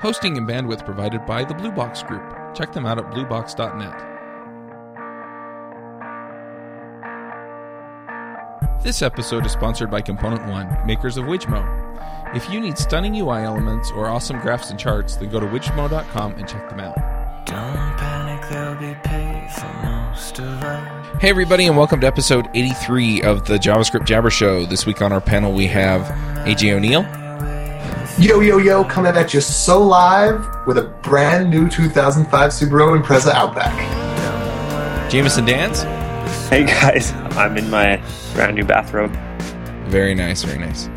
Hosting and bandwidth provided by the Blue Box Group. Check them out at bluebox.net. This episode is sponsored by Component One, makers of Wijmo. If you need stunning UI elements or awesome graphs and charts, then go to wijmo.com and check them out. Don't panic, there'll be pay for most of us. Hey, everybody, and welcome to episode 83 of the JavaScript Jabber Show. This week on our panel, we have AJ O'Neill, Yo, yo, yo, coming at you so live with a brand new 2005 Subaru Impreza Outback. Jameson Dance. Hey guys, I'm in my brand new bathrobe. Very nice, very nice.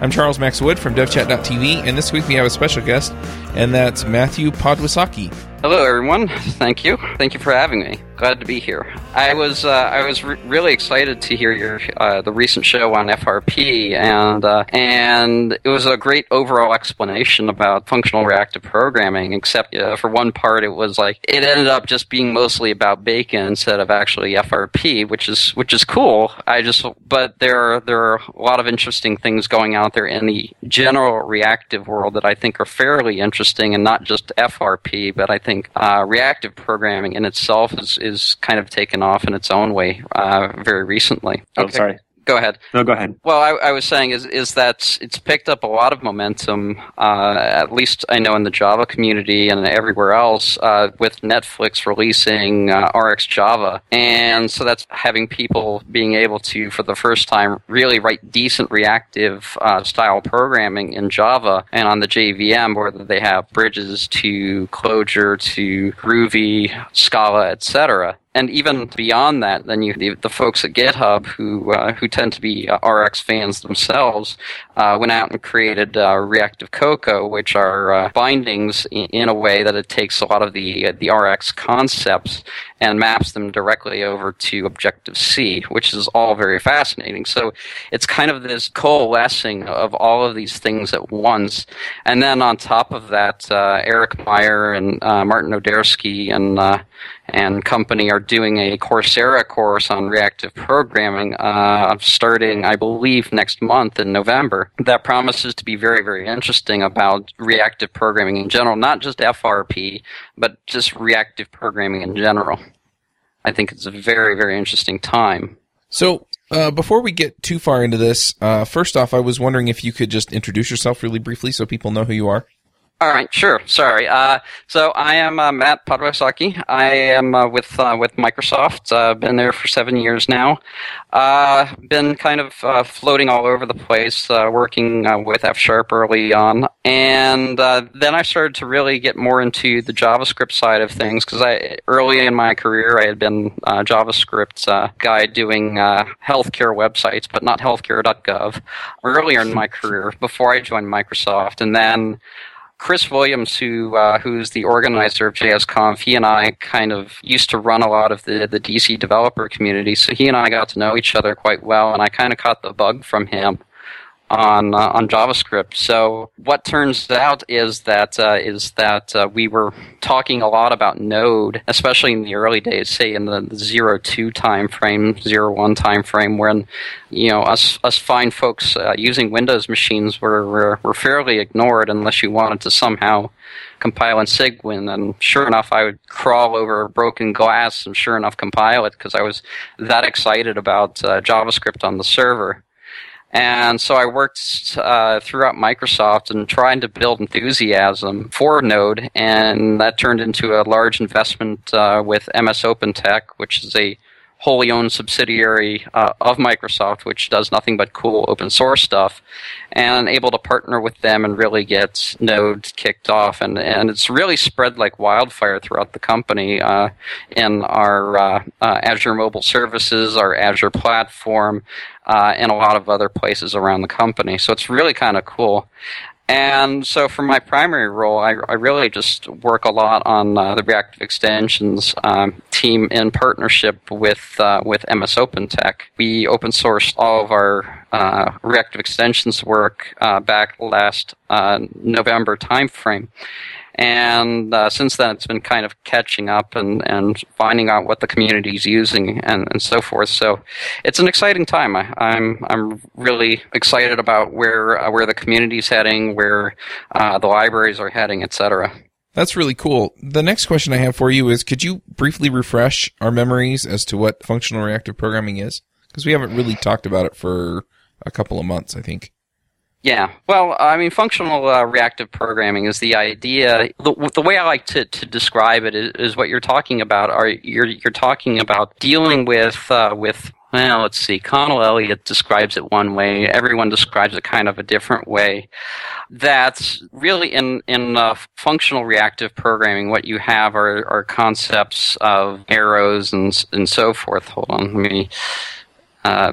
I'm Charles Max Wood from DevChat.tv, and this week we have a special guest, and that's Matthew Podwysocki. Hello, everyone. Thank you. Thank you for having me. Glad to be here. I was uh, I was re- really excited to hear your uh, the recent show on FRP, and uh, and it was a great overall explanation about functional reactive programming. Except uh, for one part, it was like it ended up just being mostly about bacon instead of actually FRP, which is which is cool. I just but there are there are a lot of interesting things going out there in the general reactive world that I think are fairly interesting, and not just FRP, but I think uh, reactive programming in itself is, is kind of taken off in its own way uh, very recently. Oh, sorry. Go ahead. No, go ahead. Well, I, I, was saying is is that it's picked up a lot of momentum. Uh, at least I know in the Java community and everywhere else, uh, with Netflix releasing uh, RX Java, and so that's having people being able to, for the first time, really write decent reactive uh, style programming in Java and on the JVM, whether they have bridges to Clojure to Groovy, Scala, etc and even beyond that, then you the, the folks at GitHub who uh, who tend to be uh, RX fans themselves uh, went out and created uh, Reactive Cocoa, which are uh, bindings in, in, a way that it takes a lot of the uh, the RX concepts and maps them directly over to Objective C, which is all very fascinating. So it's kind of this coalescing of all of these things at once, and then on top of that, Erik Meijer and Martin Odersky and and company are doing a Coursera course on reactive programming uh, starting, I believe, next month in November. That promises to be very, very interesting about reactive programming in general, not just FRP, but just reactive programming in general. I think it's a very, very interesting time. So, uh, before we get too far into this, uh, first off, I was wondering if you could just introduce yourself really briefly so people know who you are. All right, sure. Sorry. Uh, so I am uh, Matt Podwysocki. I am uh, with uh, with Microsoft. Uh, been there for seven years now. Uh, been kind of floating all over the place, working with F Sharp early on, and then I started to really get more into the JavaScript side of things because I early in my career I had been a JavaScript guy doing healthcare websites, but not healthcare.gov. Earlier in my career, before I joined Microsoft, and then Chris Williams, who uh, who's the organizer of JSConf, he and I kind of used to run a lot of the, the DC developer community. So he and I got to know each other quite well, and I kind of caught the bug from him on uh, on JavaScript. So what turns out is that uh, is that uh, we were talking a lot about Node, especially in the early days, say in the, zero two time frame, zero one time frame, when you know us us fine folks uh, using Windows machines were, were were fairly ignored unless you wanted to somehow compile in Cygwin. And sure enough, I would crawl over broken glass and sure enough compile it because I was that excited about uh, JavaScript on the server. And so I worked uh, throughout Microsoft and trying to build enthusiasm for Node, and that turned into a large investment uh, with MS Open Tech, which is a wholly owned subsidiary uh, of Microsoft, which does nothing but cool open source stuff, and able to partner with them and really get Node kicked off. And, and it's really spread like wildfire throughout the company uh, in our uh, uh Azure mobile services, our Azure platform, uh, and a lot of other places around the company. So it's really kind of cool. And so for my primary role, I, I really just work a lot on uh, the reactive extensions um, team in partnership with uh, with MS Open Tech. We open sourced all of our uh, reactive extensions work uh, back last uh, November timeframe. And uh, since then, it's been kind of catching up and, and finding out what the community is using and, and so forth. So it's an exciting time. I, I'm I'm really excited about where uh, where the community's heading, where uh, the libraries are heading, etc. That's really cool. The next question I have for you is could you briefly refresh our memories as to what functional reactive programming is? Because we haven't really talked about it for a couple of months, I think. Yeah, well, I mean, functional uh, reactive programming is the idea. The, the way I like to, to describe it is, is, what you're talking about. Are you're you're talking about dealing with uh, with well, let's see. Conal Elliott describes it one way. Everyone describes it kind of a different way. That's really in in uh, functional reactive programming. What you have are, are concepts of arrows and and so forth. Hold on, let me uh,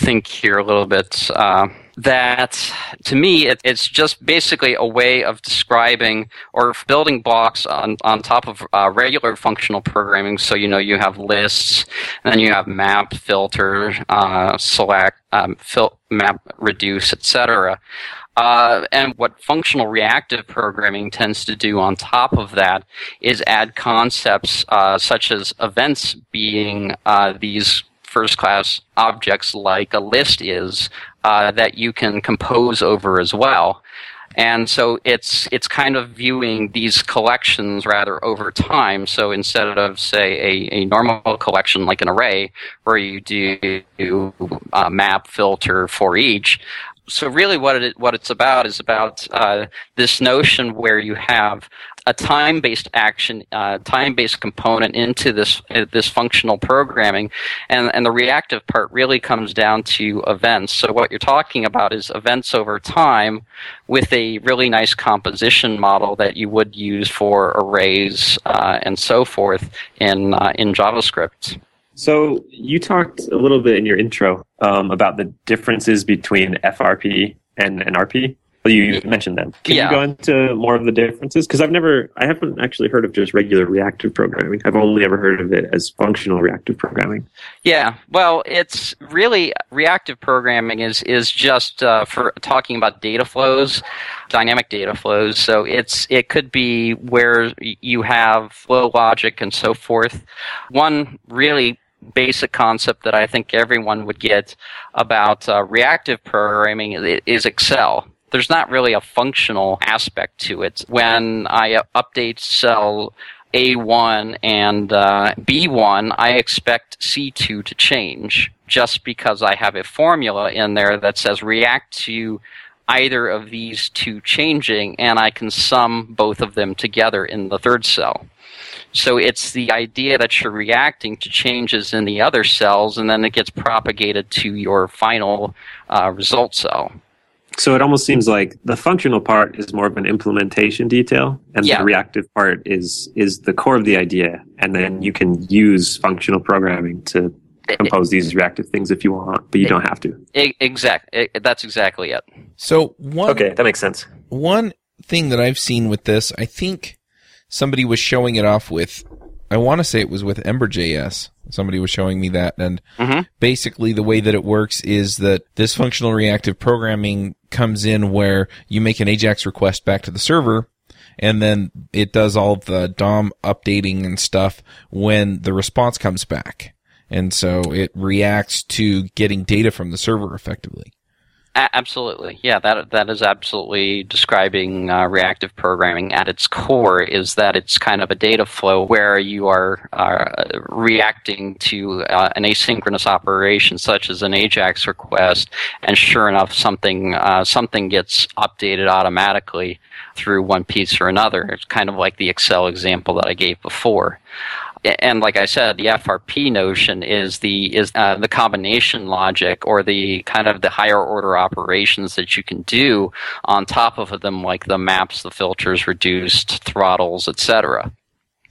think here a little bit. Uh, that to me it, it's just basically a way of describing or building blocks on, on top of uh, regular functional programming so you know you have lists and then you have map filter uh, select um, fil- map reduce etc uh, and what functional reactive programming tends to do on top of that is add concepts uh, such as events being uh, these first class objects like a list is uh, that you can compose over as well. And so it's it's kind of viewing these collections rather over time. So instead of say a, a normal collection like an array where you do a map filter for each, so really what it what it's about is about uh, this notion where you have a time-based action, uh, time-based component into this uh, this functional programming, and and the reactive part really comes down to events. So what you're talking about is events over time, with a really nice composition model that you would use for arrays uh, and so forth in uh, in JavaScript. So you talked a little bit in your intro um, about the differences between FRP and NRP. You mentioned them. Can yeah. you go into more of the differences? Because I've never, I haven't actually heard of just regular reactive programming. I've only ever heard of it as functional reactive programming. Yeah, well, it's really reactive programming is is just uh, for talking about data flows, dynamic data flows. So it's it could be where you have flow logic and so forth. One really basic concept that I think everyone would get about uh, reactive programming is Excel there's not really a functional aspect to it. When I update cell A1 and uh, B1, I expect C2 to change just because I have a formula in there that says react to either of these two changing, and I can sum both of them together in the third cell. So it's the idea that you're reacting to changes in the other cells, and then it gets propagated to your final uh, result cell. So it almost seems like the functional part is more of an implementation detail, and yeah. the reactive part is is the core of the idea, and then you can use functional programming to compose these reactive things if you want, but you don't have to. Exactly. That's exactly it. So one. Okay, that makes sense. One thing that I've seen with this, I think somebody was showing it off with. I want to say it was with Ember.js. Somebody was showing me that. And mm-hmm. basically the way that it works is that this functional reactive programming comes in where you make an Ajax request back to the server and then it does all the DOM updating and stuff when the response comes back. And so it reacts to getting data from the server effectively. Absolutely, yeah. That that is absolutely describing uh, reactive programming at its core. Is that it's kind of a data flow where you are uh, reacting to uh, an asynchronous operation, such as an AJAX request, and sure enough, something uh, something gets updated automatically through one piece or another. It's kind of like the Excel example that I gave before and like I said, the FRP notion is the is uh, the combination logic or the kind of the higher order operations that you can do on top of them, like the maps, the filters, reduced throttles, etc.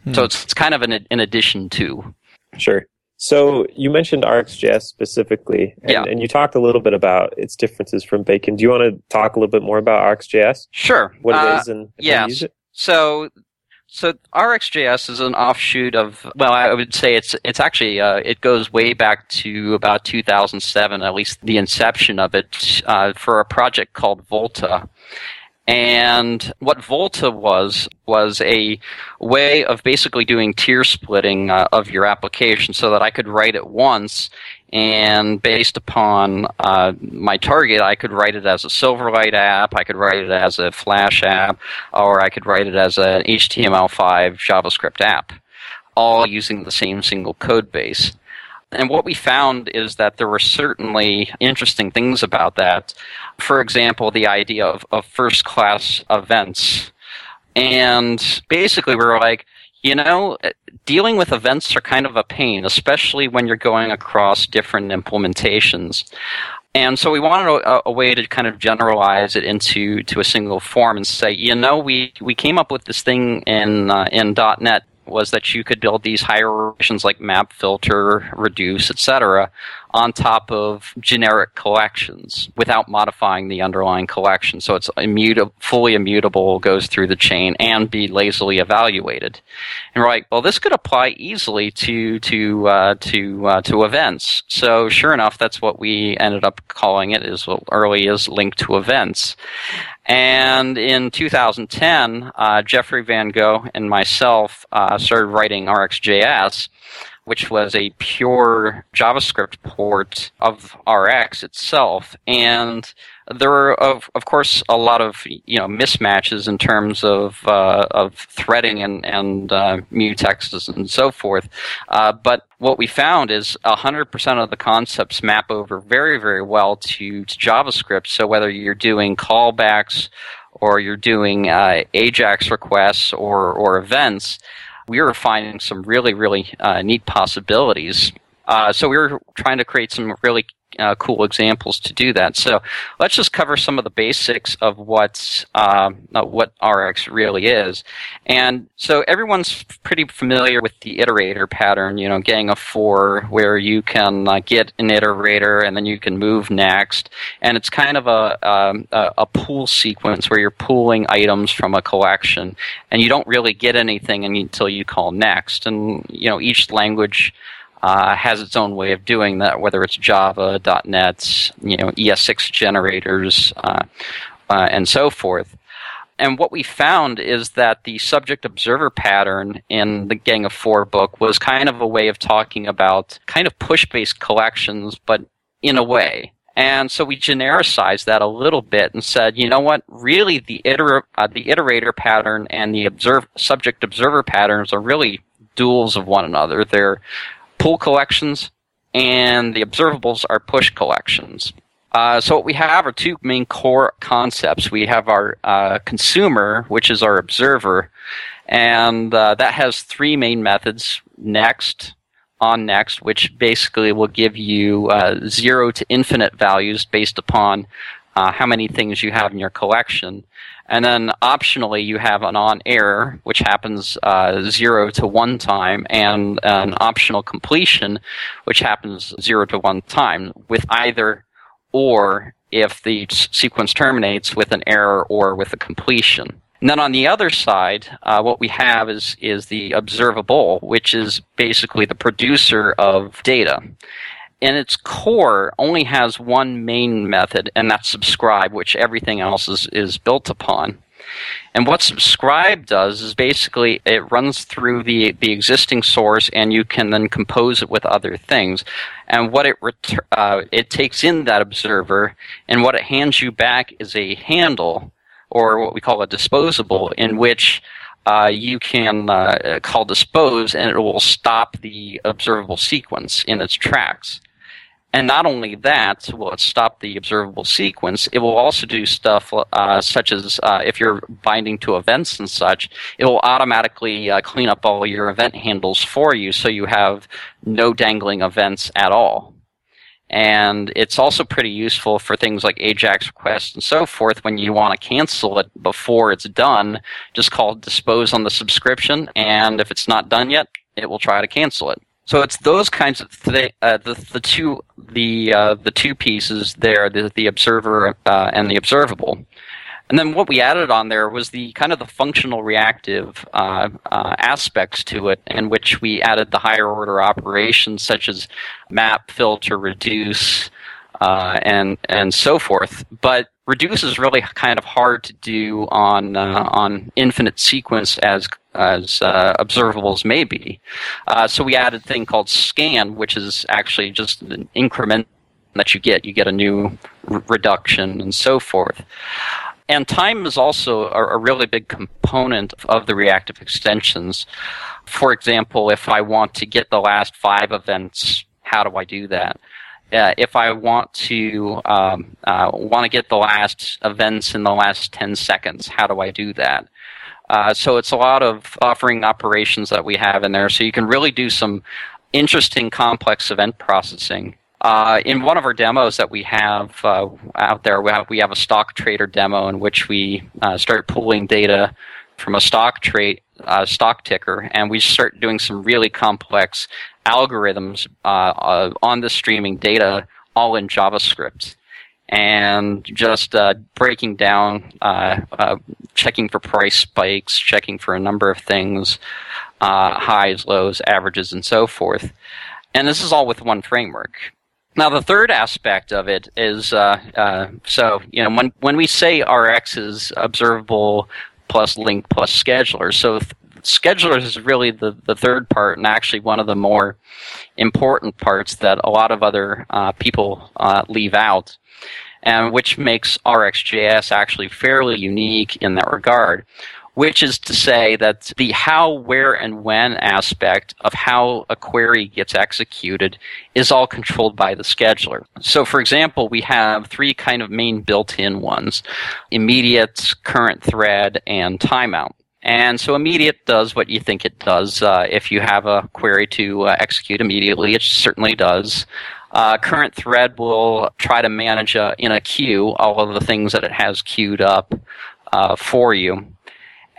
Hmm. So it's, it's kind of an in addition to. Sure. So you mentioned RxJS specifically, and, yeah. and you talked a little bit about its differences from Bacon. Do you want to talk a little bit more about RxJS? Sure. What it uh, is and yes. how you use it? So so RxJS is an offshoot of well, I would say it's it's actually uh, it goes way back to about 2007, at least the inception of it, uh, for a project called Volta, And what Volta was was a way of basically doing tier splitting uh, of your application, so that I could write it once, and based upon uh, my target, I could write it as a Silverlight app, I could write it as a Flash app, or I could write it as an HTML5 JavaScript app, all using the same single code base. And what we found is that there were certainly interesting things about that. For example, the idea of, of first class events. And basically, we were like, you know, dealing with events are kind of a pain, especially when you're going across different implementations. And so we wanted a, a, way to kind of generalize it into to a single form and say, you know, we, we came up with this thing in uh, in .NET was that you could build these higher hierarchies like map, filter, reduce, etc., on top of generic collections without modifying the underlying collection. So it's immutable, fully immutable, goes through the chain, and be lazily evaluated. And we're like, well, this could apply easily to to uh, to uh, to events. So sure enough, that's what we ended up calling it as early as LINQ to Events. And in 2010, uh, Jeffrey Van Gogh and myself uh, started writing RxJS, which was a pure JavaScript port of Rx itself. And there were, of, of course, a lot of you know mismatches in terms of uh, of threading and and uh, mutexes and so forth. Uh, but what we found is 100% of the concepts map over very very well to, to JavaScript. So whether you're doing callbacks or you're doing uh, AJAX requests or or events we were finding some really, really uh, neat possibilities. Uh, so we were trying to create some really uh, cool examples to do that. So let's just cover some of the basics of what's uh, what Rx really is. And so everyone's pretty familiar with the iterator pattern, you know, gang of four, where you can uh, get an iterator and then you can move next. And it's kind of a, um, a, a pool sequence where you're pooling items from a collection, and you don't really get anything until you call next. And you know, each language uh, has its own way of doing that, whether it's Java, .NET, you know, ES6 generators, uh, uh, and so forth. And what we found is that the subject observer pattern in the Gang of Four book was kind of a way of talking about kind of push based collections, but in a way. And so we genericized that a little bit and said, you know what? Really, the, iter- uh, the iterator pattern and the observe- subject observer patterns are really duals of one another. They're pull collections, and the observables are push collections. Uh, so what we have are two main core concepts. We have our uh, consumer, which is our observer, and uh, that has three main methods: next, on next, which basically will give you uh, zero to infinite values based upon uh, how many things you have in your collection. And then optionally, you have an on error, which happens uh, zero to one time, and an optional completion, which happens zero to one time, with either or if the sequence terminates with an error or with a completion. And then on the other side, uh, what we have is is the observable, which is basically the producer of data in its core only has one main method, and that's subscribe, which everything else is, is built upon. And what subscribe does is basically it runs through the, the existing source, and you can then compose it with other things. And what it uh, it takes in that observer, and what it hands you back is a handle, or what we call a disposable, in which uh, you can uh, call dispose, and it will stop the observable sequence in its tracks. And not only that, will it stop the observable sequence, it will also do stuff uh, such as uh, if you're binding to events and such, it will automatically uh, clean up all your event handles for you so you have no dangling events at all. And it's also pretty useful for things like AJAX requests and so forth when you want to cancel it before it's done. Just call dispose on the subscription, and if it's not done yet, it will try to cancel it. So it's those kinds of th- uh, the the two the uh, the two pieces there, the the observer uh, and the observable. And then what we added on there was the kind of the functional reactive uh, uh, aspects to it, in which we added the higher order operations such as map, filter, reduce, uh, and and so forth. But reduce is really kind of hard to do on uh, on infinite sequence as as uh, observables may be. Uh, so we added a thing called scan, which is actually just an increment that you get. You get a new r- reduction and so forth. And time is also a, a really big component of the reactive extensions. For example, if I want to get the last five events, how do I do that? Uh, if I want to um, uh, want to get the last events in the last 10 seconds, how do I do that? Uh, so it's a lot of offering operations that we have in there. So you can really do some interesting complex event processing. Uh, in one of our demos that we have uh, out there, we have, we have, a stock trader demo in which we uh, start pulling data from a stock trade uh, stock ticker, and we start doing some really complex algorithms uh, uh, on the streaming data, all in JavaScript, and just breaking down, checking for price spikes, checking for a number of things, highs, lows, averages, and so forth. And this is all with one framework. Now, the third aspect of it is uh, uh, so you know when when we say RX is observable plus LINQ plus scheduler, so th- schedulers is really the, the third part and actually one of the more important parts that a lot of other uh, people uh, leave out, and which makes RxJS actually fairly unique in that regard which is to say that the how, where, and when aspect of how a query gets executed is all controlled by the scheduler. So, for example, we have three kind of main built in ones immediate, current thread, and timeout. And so immediate does what you think it does. Uh, if you have a query to uh, execute immediately, it certainly does. Uh, current thread will try to manage uh, in a queue all of the things that it has queued up uh, for you.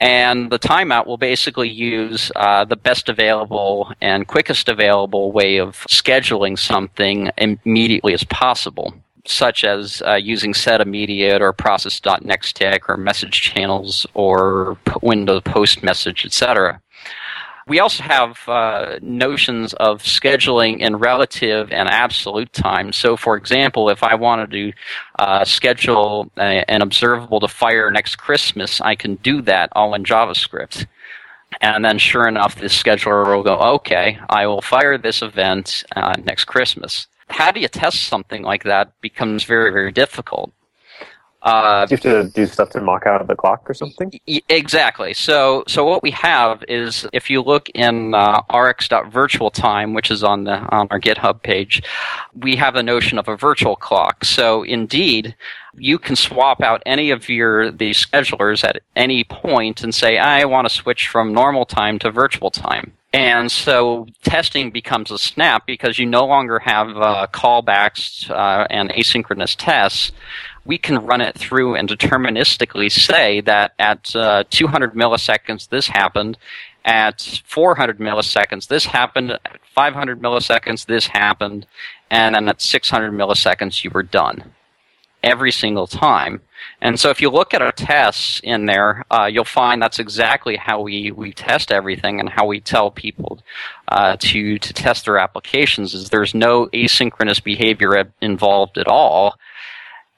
And the timeout will basically use uh, the best available and quickest available way of scheduling something immediately as possible, such as uh, using set immediate or process.nextTick or message channels or Windows post message, etc we also have uh, notions of scheduling in relative and absolute time. So, for example, if I wanted to uh, schedule a, an observable to fire next Christmas, I can do that all in JavaScript. And then, sure enough, the scheduler will go, okay, I will fire this event uh, next Christmas. How do you test something like that becomes very, very difficult. Uh, you have to do stuff to mock out the clock or something. Exactly. So, so what we have is, if you look in uh, rx.virtualtime, which is on the on our GitHub page, we have the notion of a virtual clock. So, indeed, you can swap out any of your the schedulers at any point and say, I want to switch from normal time to virtual time. And so testing becomes a snap because you no longer have uh, callbacks uh, and asynchronous tests we can run it through and deterministically say that at uh, 200 milliseconds this happened, at 400 milliseconds this happened, at 500 milliseconds this happened, and then at 600 milliseconds you were done. Every single time. And so if you look at our tests in there, uh, you'll find that's exactly how we, we test everything and how we tell people uh, to, to test their applications is there's no asynchronous behavior involved at all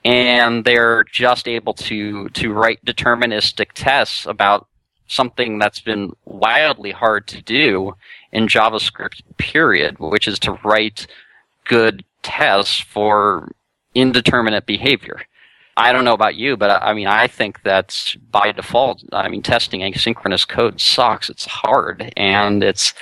and they're just able to to write deterministic tests about something that's been wildly hard to do in JavaScript period, which is to write good tests for indeterminate behavior. I don't know about you, but I mean, I think that by default, I mean, testing asynchronous code sucks. It's hard, and it's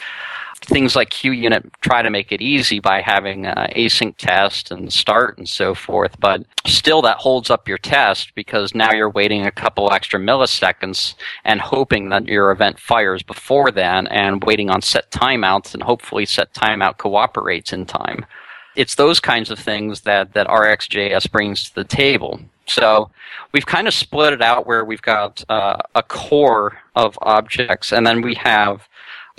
things like QUnit try to make it easy by having uh, async test and start and so forth, but still that holds up your test because now you're waiting a couple extra milliseconds and hoping that your event fires before then and waiting on set timeouts and hopefully set timeout cooperates in time. It's those kinds of things that, that RxJS brings to the table. So we've kind of split it out where we've got uh, a core of objects, and then we have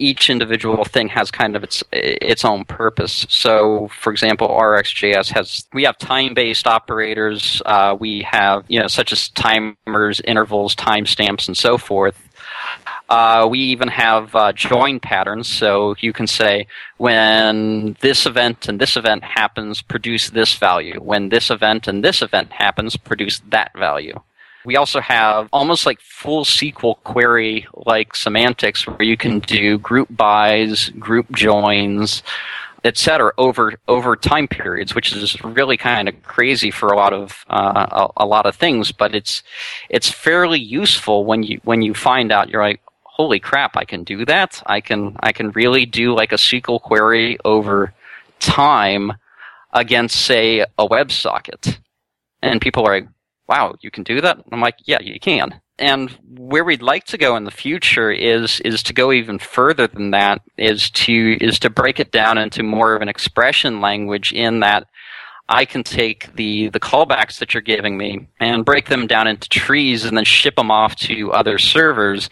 each individual thing has kind of its its own purpose. So, for example, RxJS has we have time based operators. Uh, we have you know such as timers, intervals, timestamps, and so forth. Uh, we even have uh, join patterns, so you can say when this event and this event happens, produce this value. When this event and this event happens, produce that value. We also have almost like full SQL query like semantics where you can do group buys, group joins, etc. over over time periods, which is really kind of crazy for a lot of uh, a, a, lot of things. But it's it's fairly useful when you when you find out you're like, holy crap, I can do that. I can I can really do like a SQL query over time against say a WebSocket, and people are like, wow, you can do that. I'm like, yeah, you can and where we'd like to go in the future is is to go even further than that is to is to break it down into more of an expression language in that I can take the the callbacks that you're giving me and break them down into trees and then ship them off to other servers.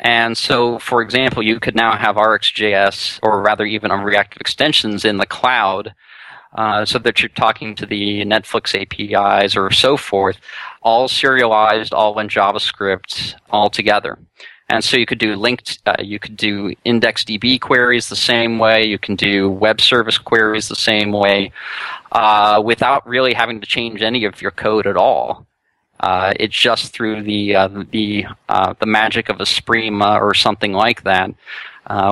And so, for example, you could now have RxJS or rather even reactive extensions in the cloud uh, so that you're talking to the Netflix APIs or so forth, all serialized, all in JavaScript, all together. And so you could do linked, uh, you could do IndexedDB queries the same way, you can do web service queries the same way, uh, without really having to change any of your code at all. Uh, it's just through the uh, the uh, the magic of Esprima or something like that,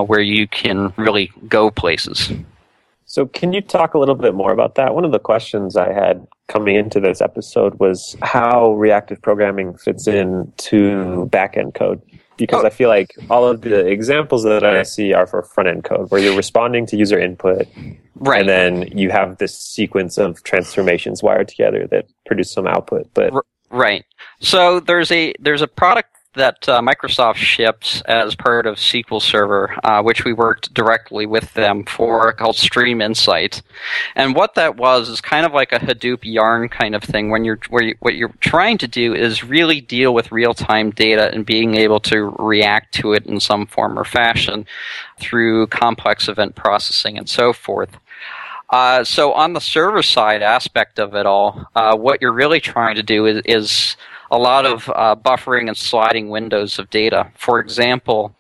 where you can really go places. So, can you talk a little bit more about that? One of the questions I had coming into this episode was how reactive programming fits in to backend code. Because oh. I feel like all of the examples that I see are for front end code, where you're responding to user input, right. and then you have this sequence of transformations wired together that produce some output. But right, so there's a there's a product that uh, Microsoft shipped as part of SQL Server, uh, which we worked directly with them for, called StreamInsight. And what that was is kind of like a Hadoop yarn kind of thing. When you're where you, what you're trying to do is really deal with real time data and being able to react to it in some form or fashion through complex event processing and so forth. Uh, so on the server side aspect of it all, uh, what you're really trying to do is, is a lot of uh, buffering and sliding windows of data. For example,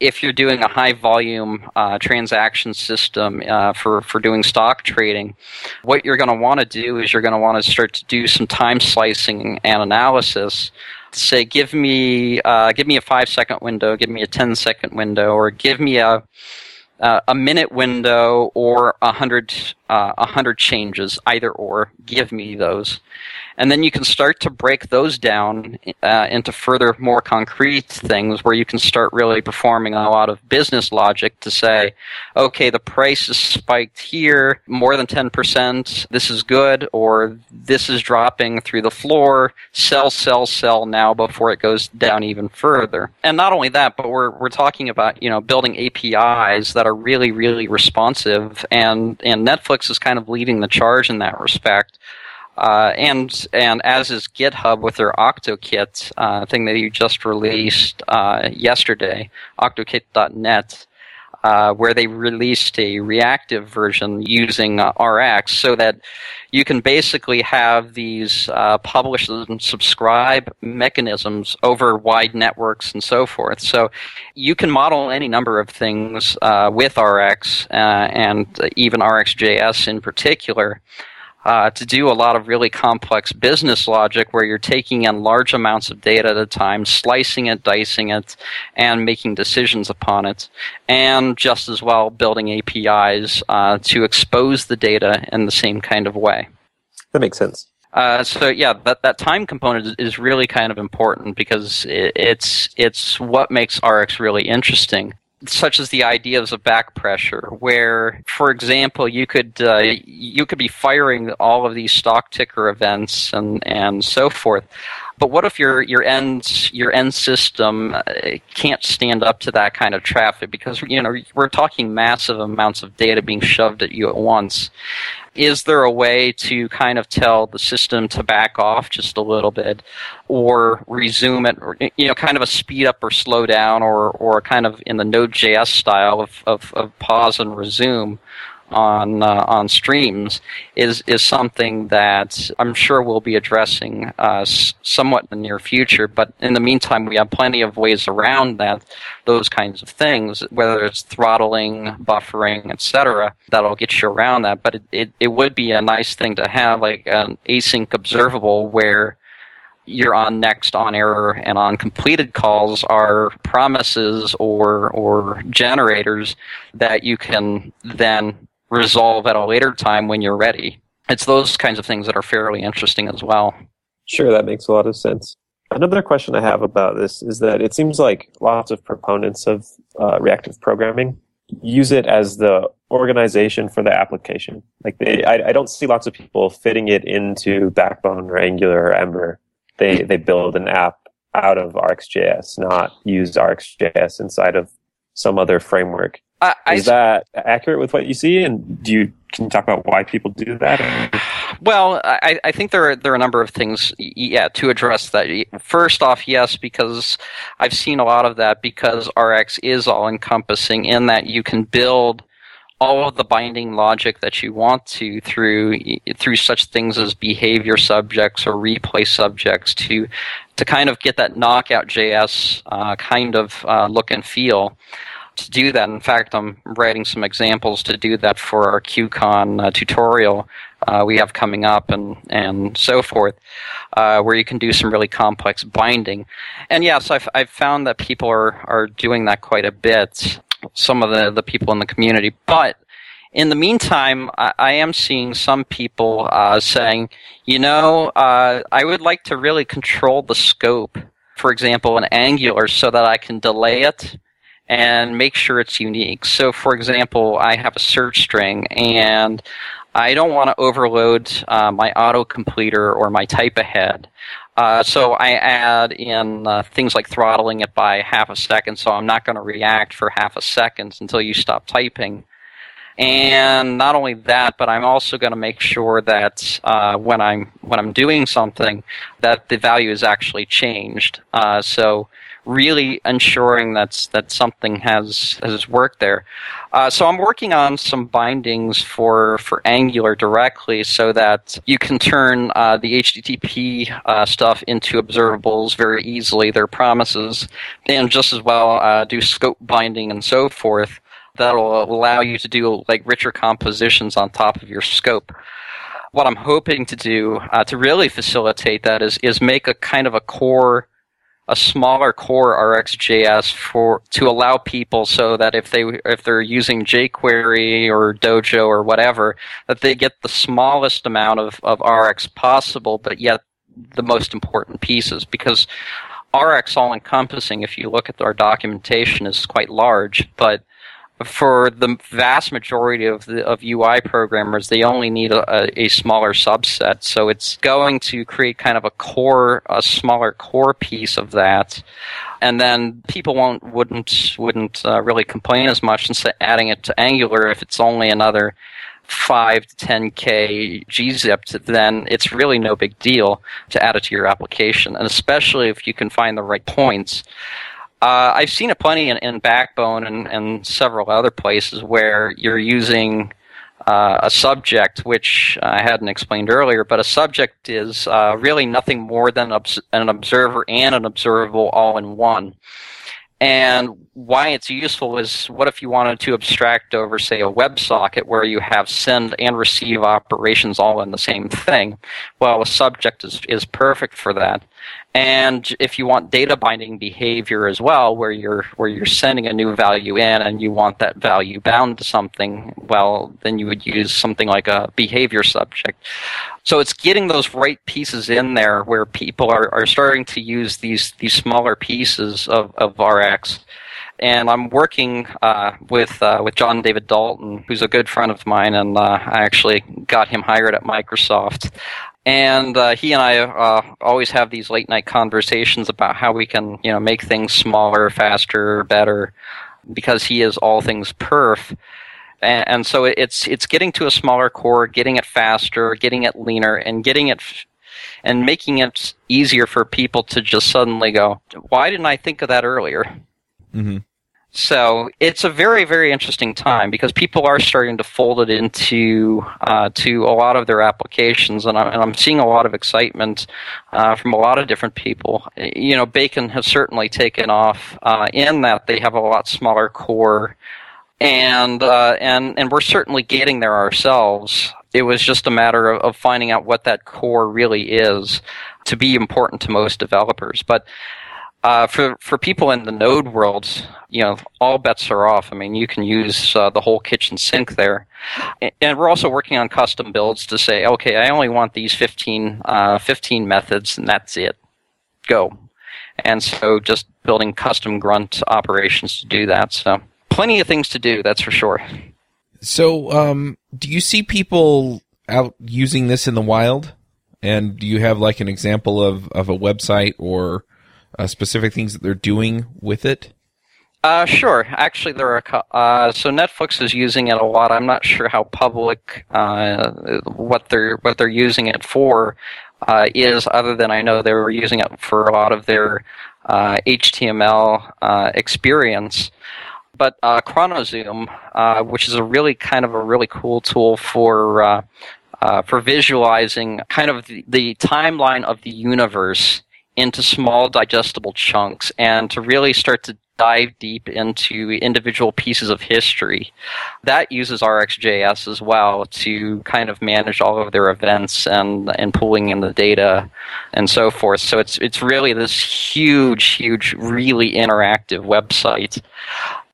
if you're doing a high volume uh, transaction system uh, for, for doing stock trading, what you're going to want to do is you're going to want to start to do some time slicing and analysis. Say, give me uh, give me a five second window, give me a 10 second window, or give me a uh, a minute window or a hundred uh, a hundred changes, either or. Give me those, and then you can start to break those down uh, into further, more concrete things where you can start really performing a lot of business logic to say, okay, the price is spiked here more than 10%, this is good, or this is dropping through the floor, sell, sell, sell now before it goes down even further. And not only that, but we're, we're talking about, you know, building APIs that are really, really responsive, and, and Netflix is kind of leading the charge in that respect. Uh, and and as is GitHub with their OctoKit uh, thing that you just released uh, yesterday, OctoKit.net, uh, where they released a reactive version using uh, RX, so that you can basically have these uh, publish and subscribe mechanisms over wide networks and so forth. So you can model any number of things with RX and even RxJS in particular uh, to do a lot of really complex business logic where you're taking in large amounts of data at a time, slicing it, dicing it, and making decisions upon it, and just as well building APIs uh, to expose the data in the same kind of way. That makes sense. Uh, so yeah, that that time component is really kind of important because it, it's it's what makes RX really interesting such as the ideas of back pressure, where, for example, you could uh, you could be firing all of these stock ticker events and and so forth. But what if your your end your end system uh, can't stand up to that kind of traffic? Because you know we're talking massive amounts of data being shoved at you at once, is there a way to kind of tell the system to back off just a little bit or resume it or you know kind of a speed up or slow down or or kind of in the node.js style of, of, of pause and resume on uh, on streams is is something that I'm sure we'll be addressing uh, somewhat in the near future. But in the meantime, we have plenty of ways around that those kinds of things, whether it's throttling, buffering, etc. That'll get you around that. But it, it, it would be a nice thing to have, like an async observable where you're on next on error and on completed calls are promises or or generators that you can then resolve at a later time when you're ready. It's those kinds of things that are fairly interesting as well. Sure, that makes a lot of sense. Another question I have about this is that it seems like lots of proponents of uh, reactive programming use it as the organization for the application. Like they, I, I don't see lots of people fitting it into Backbone or Angular or Ember they they build an app out of RxJS, not use RxJS inside of some other framework. Is that accurate with what you see? And do you can you talk about why people do that? Well, I, I think there are there are a number of things, yeah, to address that. First off, yes, because I've seen a lot of that because Rx is all encompassing in that you can build all of the binding logic that you want to through through such things as behavior subjects or replay subjects to to kind of get that knockout JS uh, kind of uh, look and feel. To do that, in fact, I'm writing some examples to do that for our QCon uh, tutorial uh, we have coming up and, and so forth, uh, where you can do some really complex binding. And yes, I've, I've found that people are, are doing that quite a bit some of the, the people in the community. But in the meantime, I, I am seeing some people uh, saying, you know, uh, I would like to really control the scope, for example, in Angular, so that I can delay it and make sure it's unique. So, for example, I have a search string and I don't want to overload uh, my autocompleter or my type ahead. Uh, so I add in uh, things like throttling it by half a second, so I'm not going to react for half a second until you stop typing. And not only that, but I'm also going to make sure that uh, when I'm when I'm doing something, that the value is actually changed. Uh, so really ensuring that's that something has has worked there. Uh, so I'm working on some bindings for for Angular directly, so that you can turn uh, the HTTP uh, stuff into observables very easily. Their promises, and just as well uh, do scope binding and so forth. That'll allow you to do like richer compositions on top of your scope what I'm hoping to do uh, to really facilitate that is is make a kind of a core a smaller core RxJS for to allow people so that if they if they're using jQuery or Dojo or whatever, that they get the smallest amount of, of Rx possible, but yet the most important pieces. Because Rx all encompassing, if you look at our documentation, is quite large, but for the vast majority of the of UI programmers, they only need a, a, smaller subset. So it's going to create kind of a core, a smaller core piece of that, and then people won't wouldn't wouldn't uh, really complain as much instead adding it to Angular if it's only another five to ten k gzipped, then it's really no big deal to add it to your application, and especially if you can find the right points. Uh, I've seen it plenty in, in Backbone and, and, several other places where you're using uh, a subject, which I hadn't explained earlier, but a subject is uh, really nothing more than an observer and an observable all in one. And why it's useful is what if you wanted to abstract over, say, a WebSocket where you have send and receive operations all in the same thing? Well, a subject is, is perfect for that. And if you want data binding behavior as well, where you're where you're sending a new value in and you want that value bound to something, well, then you would use something like a behavior subject. So it's getting those right pieces in there where people are, are starting to use these these smaller pieces of, of Rx. And I'm working uh, with uh, with John David Dalton, who's a good friend of mine, and uh, I actually got him hired at Microsoft and uh, he and I uh, always have these late night conversations about how we can, you know, make things smaller, faster, better, because he is all things perf. And, and so it's it's getting to a smaller core, getting it faster, getting it leaner, and getting it and making it easier for people to just suddenly go, "Why didn't I think of that earlier?" Mm-hmm. So it's a very, very interesting time because people are starting to fold it into uh, to a lot of their applications, and I'm, and I'm seeing a lot of excitement uh, from a lot of different people. You know, Bacon has certainly taken off uh, in that they have a lot smaller core, and uh, and and we're certainly getting there ourselves. It was just a matter of, of finding out what that core really is to be important to most developers, but. Uh, for for people in the Node world, you know, all bets are off. I mean, you can use uh, the whole kitchen sink there, and we're also working on custom builds to say, okay, I only want these 15, uh, 15 methods, and that's it. Go. And so, just building custom grunt operations to do that. So, plenty of things to do. That's for sure. So, um, do you see people out using this in the wild? And do you have like an example of, of a website or uh, specific things that they're doing with it? Uh, sure. Actually, there are. Uh, so Netflix is using it a lot. I'm not sure how public uh, what they're what they're using it for uh, is, other than I know they were using it for a lot of their HTML uh, uh, experience. But ChronoZoom, which is a really kind of a really cool tool for for visualizing kind of the, the timeline of the universe into small digestible chunks and to really start to dive deep into individual pieces of history. That uses RxJS as well to kind of manage all of their events and and pulling in the data and so forth. So it's it's really this huge, huge, really interactive website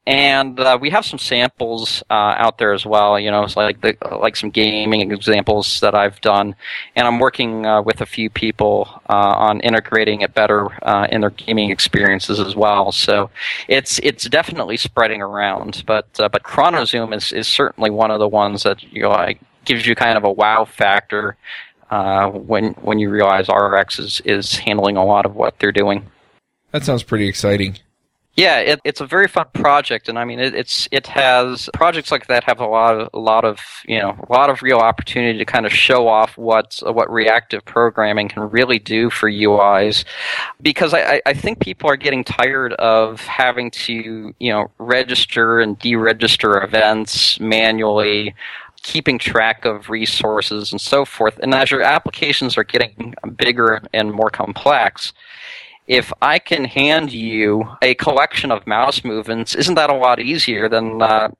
and uh, we have some samples uh, out there as well. You know, it's like the, like some gaming examples that I've done, and I'm working uh, with a few people uh, on integrating it better uh, in their gaming experiences as well. So it's it's definitely spreading around. But uh, but ChronoZoom is is certainly one of the ones that you know like, gives you kind of a wow factor when when you realize RX is is handling a lot of what they're doing. That sounds pretty exciting. Yeah, it, it's a very fun project, and I mean, it, it's it has projects like that have a lot of a lot of you know a lot of real opportunity to kind of show off what what reactive programming can really do for UIs, because I, I think people are getting tired of having to you know register and deregister events manually keeping track of resources and so forth. And as your applications are getting bigger and more complex, if I can hand you a collection of mouse movements, isn't that a lot easier than, uh,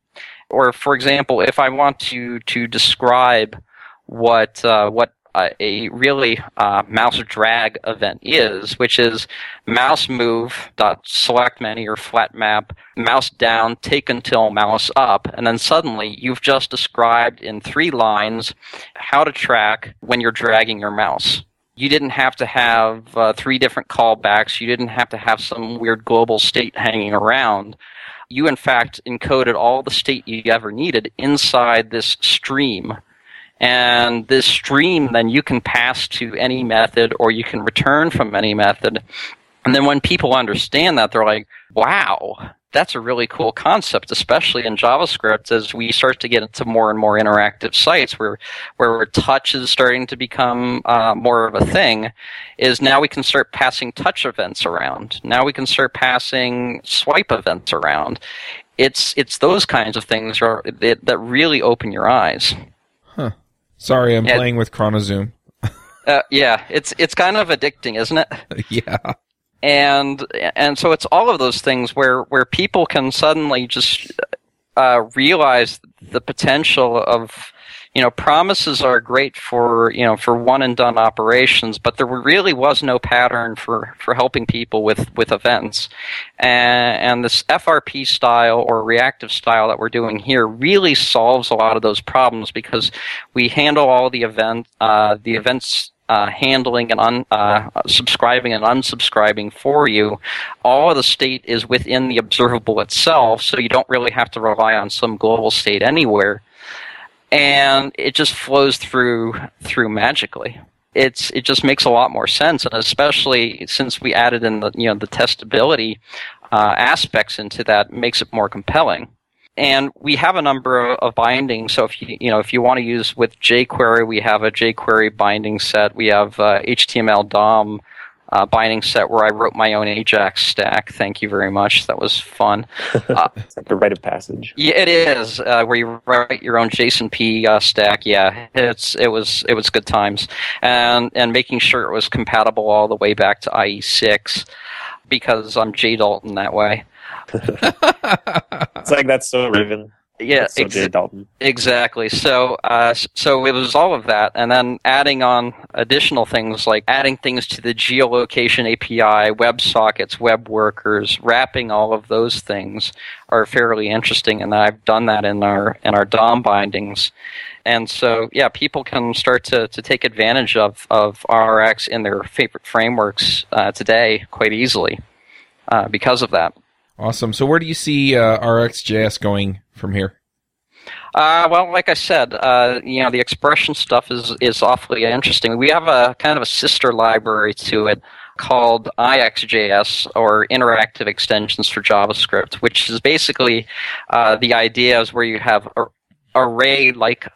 or for example, if I want to to describe what uh, what a really uh, mouse drag event is, which is mouse move dot select many or flat map, mouse down, take until mouse up, and then suddenly you've just described in three lines how to track when you're dragging your mouse you didn't have to have uh, three different callbacks. You didn't have to have some weird global state hanging around. You, in fact, encoded all the state you ever needed inside this stream. And this stream, then you can pass to any method or you can return from any method. And then when people understand that, they're like, wow, that's a really cool concept, especially in JavaScript as we start to get into more and more interactive sites where where touch is starting to become uh, more of a thing. Is now we can start passing touch events around. Now we can start passing swipe events around. It's it's those kinds of things are, that, that really open your eyes. Huh. Sorry, I'm yeah. playing with ChronoZoom. uh, yeah, it's it's kind of addicting, isn't it? yeah and and so it's all of those things where where people can suddenly just uh, realize the potential of you know promises are great for you know for one and done operations but there really was no pattern for for helping people with with events. And, and this frp style or reactive style that we're doing here really solves a lot of those problems because we handle all the event uh, the events uh, handling and un, uh, subscribing and unsubscribing for you. All of the state is within the observable itself, so you don't really have to rely on some global state anywhere. And it just flows through through magically. It's it just makes a lot more sense, and especially since we added in the you know the testability uh, aspects into that, makes it more compelling and we have a number of bindings. So if you you know if you want to use with jQuery, we have a jQuery binding set. We have uh, HTML DOM uh, binding set where I wrote my own Ajax stack. Thank you very much. That was fun. Uh, it's like a rite of passage. Yeah, it is uh, where you write your own JSON-P uh, stack. Yeah, it's it was it was good times, and and making sure it was compatible all the way back to IE6 because I'm J Dalton that way. It's like that's so Riven. Yeah, so ex- Dalton. exactly. So, uh, so it was all of that, and then adding on additional things like adding things to the geolocation API, WebSockets, web workers, wrapping all of those things are fairly interesting, and I've done that in our in our DOM bindings. And so, yeah, people can start to, to take advantage of, of RX in their favorite frameworks uh, today quite easily uh, because of that. Awesome. So, where do you see uh, RxJS going from here? Uh, well, like I said, uh, you know, the expression stuff is is awfully interesting. We have a kind of a sister library to it called IxJS or Interactive Extensions for JavaScript, which is basically uh, the idea is where you have array like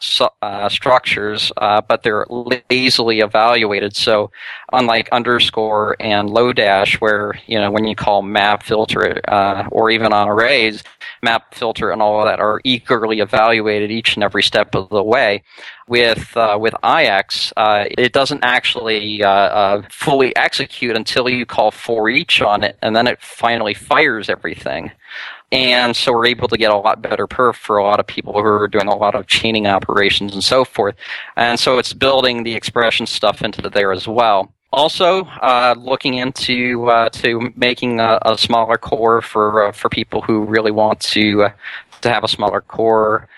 uh, structures, uh, but they're lazily evaluated. So, unlike underscore and Lodash, where you know when you call map filter uh, or even on arrays, map filter and all of that are eagerly evaluated each and every step of the way. With uh, with IX, uh, it doesn't actually uh, fully execute until you call for each on it, and then it finally fires everything. And so we're able to get a lot better perf for a lot of people who are doing a lot of chaining operations and so forth. And so it's building the expression stuff into there as well. Also, uh, looking into uh, to making a, a, smaller core for uh, for people who really want to uh, to have a smaller core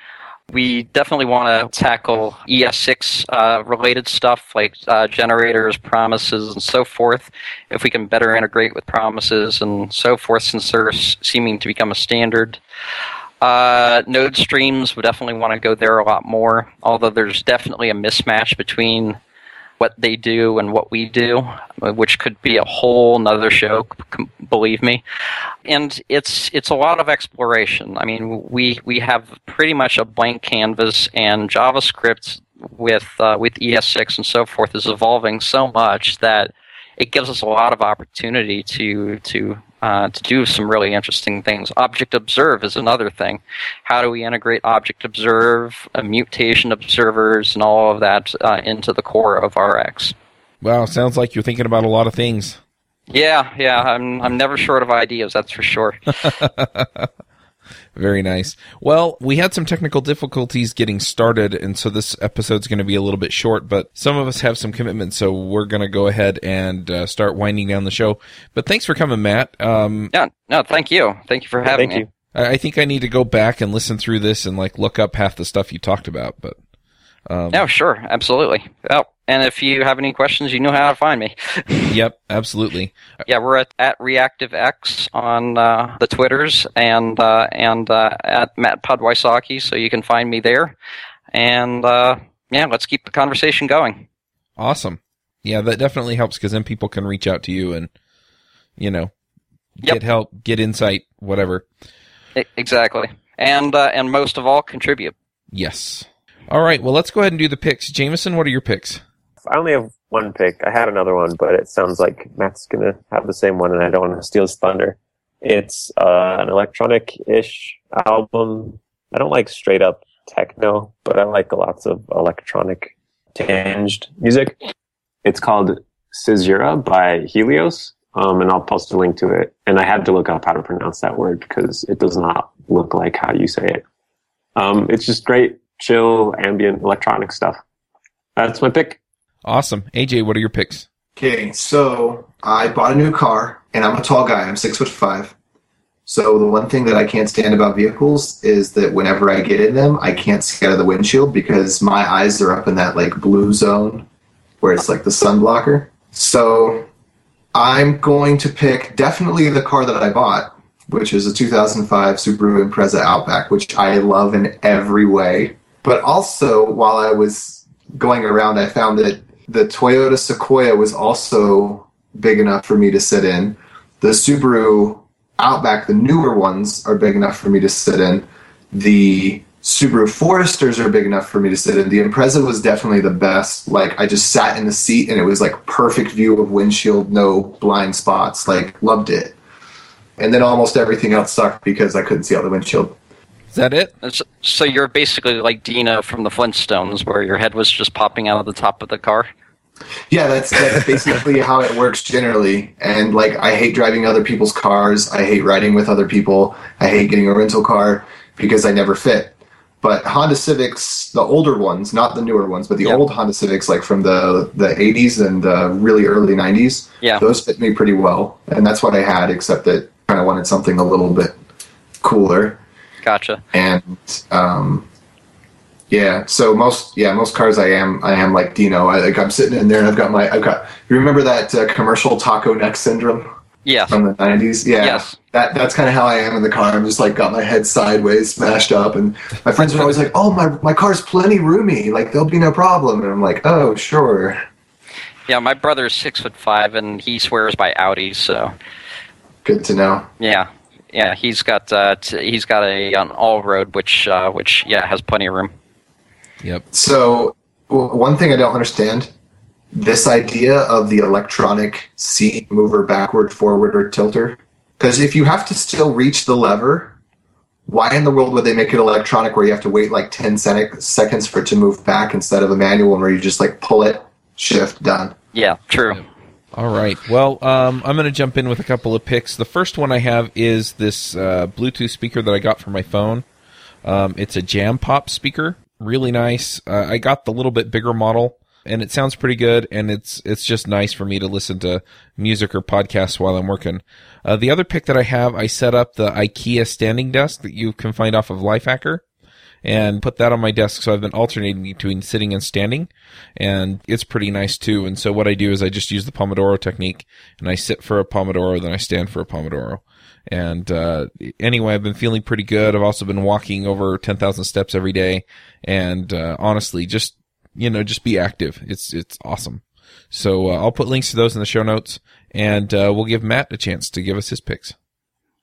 we definitely want to tackle ES6 uh, related stuff like uh, generators, promises, and so forth. If we can better integrate with promises and so forth, since they're seeming to become a standard. Uh, node streams, we definitely want to go there a lot more, although there's definitely a mismatch between what they do and what we do, which could be a whole nother show, believe me. And it's it's a lot of exploration. I mean, we we have pretty much a blank canvas, and JavaScript with uh, with ES6 and so forth is evolving so much that it gives us a lot of opportunity to to uh, to do some really interesting things. Object Observe is another thing. How do we integrate Object Observe, uh, mutation observers, and all of that uh, into the core of RX? Wow, sounds like you're thinking about a lot of things. Yeah, yeah, I'm I'm never short of ideas, that's for sure. Very nice. Well, we had some technical difficulties getting started, and so this episode's going to be a little bit short, but some of us have some commitments, so we're going to go ahead and uh, start winding down the show. But thanks for coming, Matt. Um, yeah, no, thank you. Thank you for having thank me. You. I think I need to go back and listen through this and like look up half the stuff you talked about, but. Um, oh, sure. Absolutely. Oh, and if you have any questions, you know how to find me. yep, absolutely. Yeah, we're at, at ReactiveX on uh, the Twitters and uh, and uh, at Matt Podwysocki, so you can find me there. And uh, yeah, let's keep the conversation going. Awesome. Yeah, that definitely helps because then people can reach out to you and, you know, get yep. help, get insight, whatever. Exactly. And uh, and most of all, contribute. Yes. All right. Well, let's go ahead and do the picks. Jamison, what are your picks? I only have one pick. I had another one, but it sounds like Matt's gonna have the same one, and I don't want to steal his thunder. It's uh, an electronic-ish album. I don't like straight up techno, but I like lots of electronic tinged music. It's called Caesura by Helios, um, and I'll post a link to it. And I had to look up how to pronounce that word because it does not look like how you say it. Um, it's just great, chill, ambient electronic stuff. That's my pick. Awesome. AJ, what are your picks? Okay, so I bought a new car, and I'm a tall guy. I'm six foot five. So the one thing that I can't stand about vehicles is that whenever I get in them, I can't see out of the windshield because my eyes are up in that like blue zone where it's like the sun blocker. So I'm going to pick definitely the car that I bought, which is a 2005 Subaru Impreza Outback, which I love in every way. But also, while I was going around, I found that the Toyota Sequoia was also big enough for me to sit in. The Subaru Outback, the newer ones, are big enough for me to sit in. The Subaru Foresters are big enough for me to sit in. The Impreza was definitely the best. Like I just sat in the seat and it was like perfect view of windshield, no blind spots. Like loved it. And then almost everything else sucked because I couldn't see out the windshield. Is that it? So you're basically like Dino from the Flintstones, where your head was just popping out of the top of the car. Yeah, that's, that's basically how it works generally. And like, I hate driving other people's cars. I hate riding with other people. I hate getting a rental car because I never fit. But Honda Civics, the older ones, not the newer ones, but the Yeah. old Honda Civics, like from the the 80s and the really early 90s, Yeah. those fit me pretty well. And that's what I had, except that kind of wanted something a little bit cooler. Gotcha. And um, yeah, so most yeah most cars I am I am like Dino. I, like I'm sitting in there and I've got my I've got. You remember that uh, commercial taco neck syndrome? Yeah. from the 90s yeah Yes. that that's kind of how i am in the car i'm just like got my head sideways smashed up and my friends are always like oh my my car's plenty roomy like there'll be no problem and i'm like oh sure Yeah, my brother's six foot five, and he swears by Audis. So good to know yeah, yeah, he's got uh, t- he's got a an allroad, which uh, which yeah has plenty of room. Yep. so w- one thing i don't understand this idea of the electronic seat mover backward forward or tilter because if you have to still reach the lever why in the world would they make it electronic where you have to wait like 10 sec- seconds for it to move back instead of a manual where you just like pull it shift done Yeah, true. All right. Well, um, I'm going to jump in with a couple of picks. The first one I have is this uh, Bluetooth speaker that I got for my phone. Um, it's a Jam Pop speaker, really nice. Uh, I got the little bit bigger model, and it sounds pretty good. And it's it's just nice for me to listen to music or podcasts while I'm working. Uh, the other pick that I have, I set up the IKEA standing desk that you can find off of Lifehacker and put that on my desk. So I've been alternating between sitting and standing, and it's pretty nice too. And so what I do is I just use the Pomodoro technique, and I sit for a Pomodoro, then I stand for a Pomodoro. And uh, anyway, I've been feeling pretty good. I've also been walking over ten thousand steps every day, and uh, honestly, just you know, just be active. It's it's awesome. So uh, I'll put links to those in the show notes, and uh, we'll give Matt a chance to give us his picks.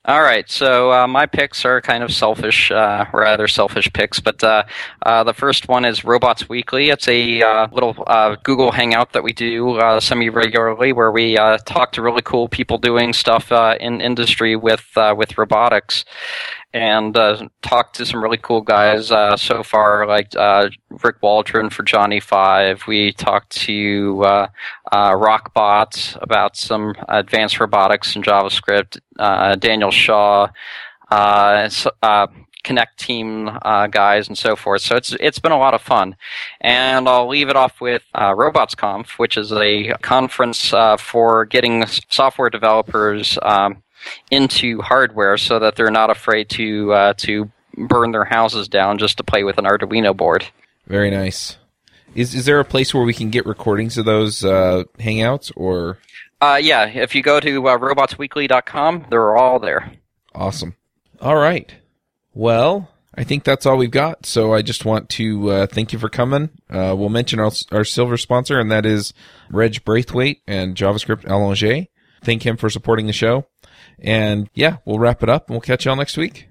All right, so uh, my picks are kind of selfish, uh, rather selfish picks, but uh, uh, the first one is Robots Weekly. It's a uh, little uh, Google Hangout that we do semi regularly, where we talk to really cool people doing stuff in industry with with robotics, and uh, talk to some really cool guys uh, so far, like uh, Rick Waldron for Johnny Five. We talked to uh, uh, Rockbot about some advanced robotics and JavaScript. Uh, Daniel Shaw, uh, Connect Team guys, and so forth. So it's it's been a lot of fun, and I'll leave it off with RobotsConf, which is a conference for getting software developers um, into hardware, so that they're not afraid to uh, to burn their houses down just to play with an Arduino board. Very nice. Is is there a place where we can get recordings of those uh, hangouts or Uh, yeah, if you go to uh, robotsweekly.com, they're all there. awesome? All right. Well, I think that's all we've got. So I just want to uh, thank you for coming. Uh, we'll mention our, our silver sponsor, and that is Reg Braithwaite and JavaScript Allongé. Thank him for supporting the show. And yeah, we'll wrap it up, and we'll catch y'all next week.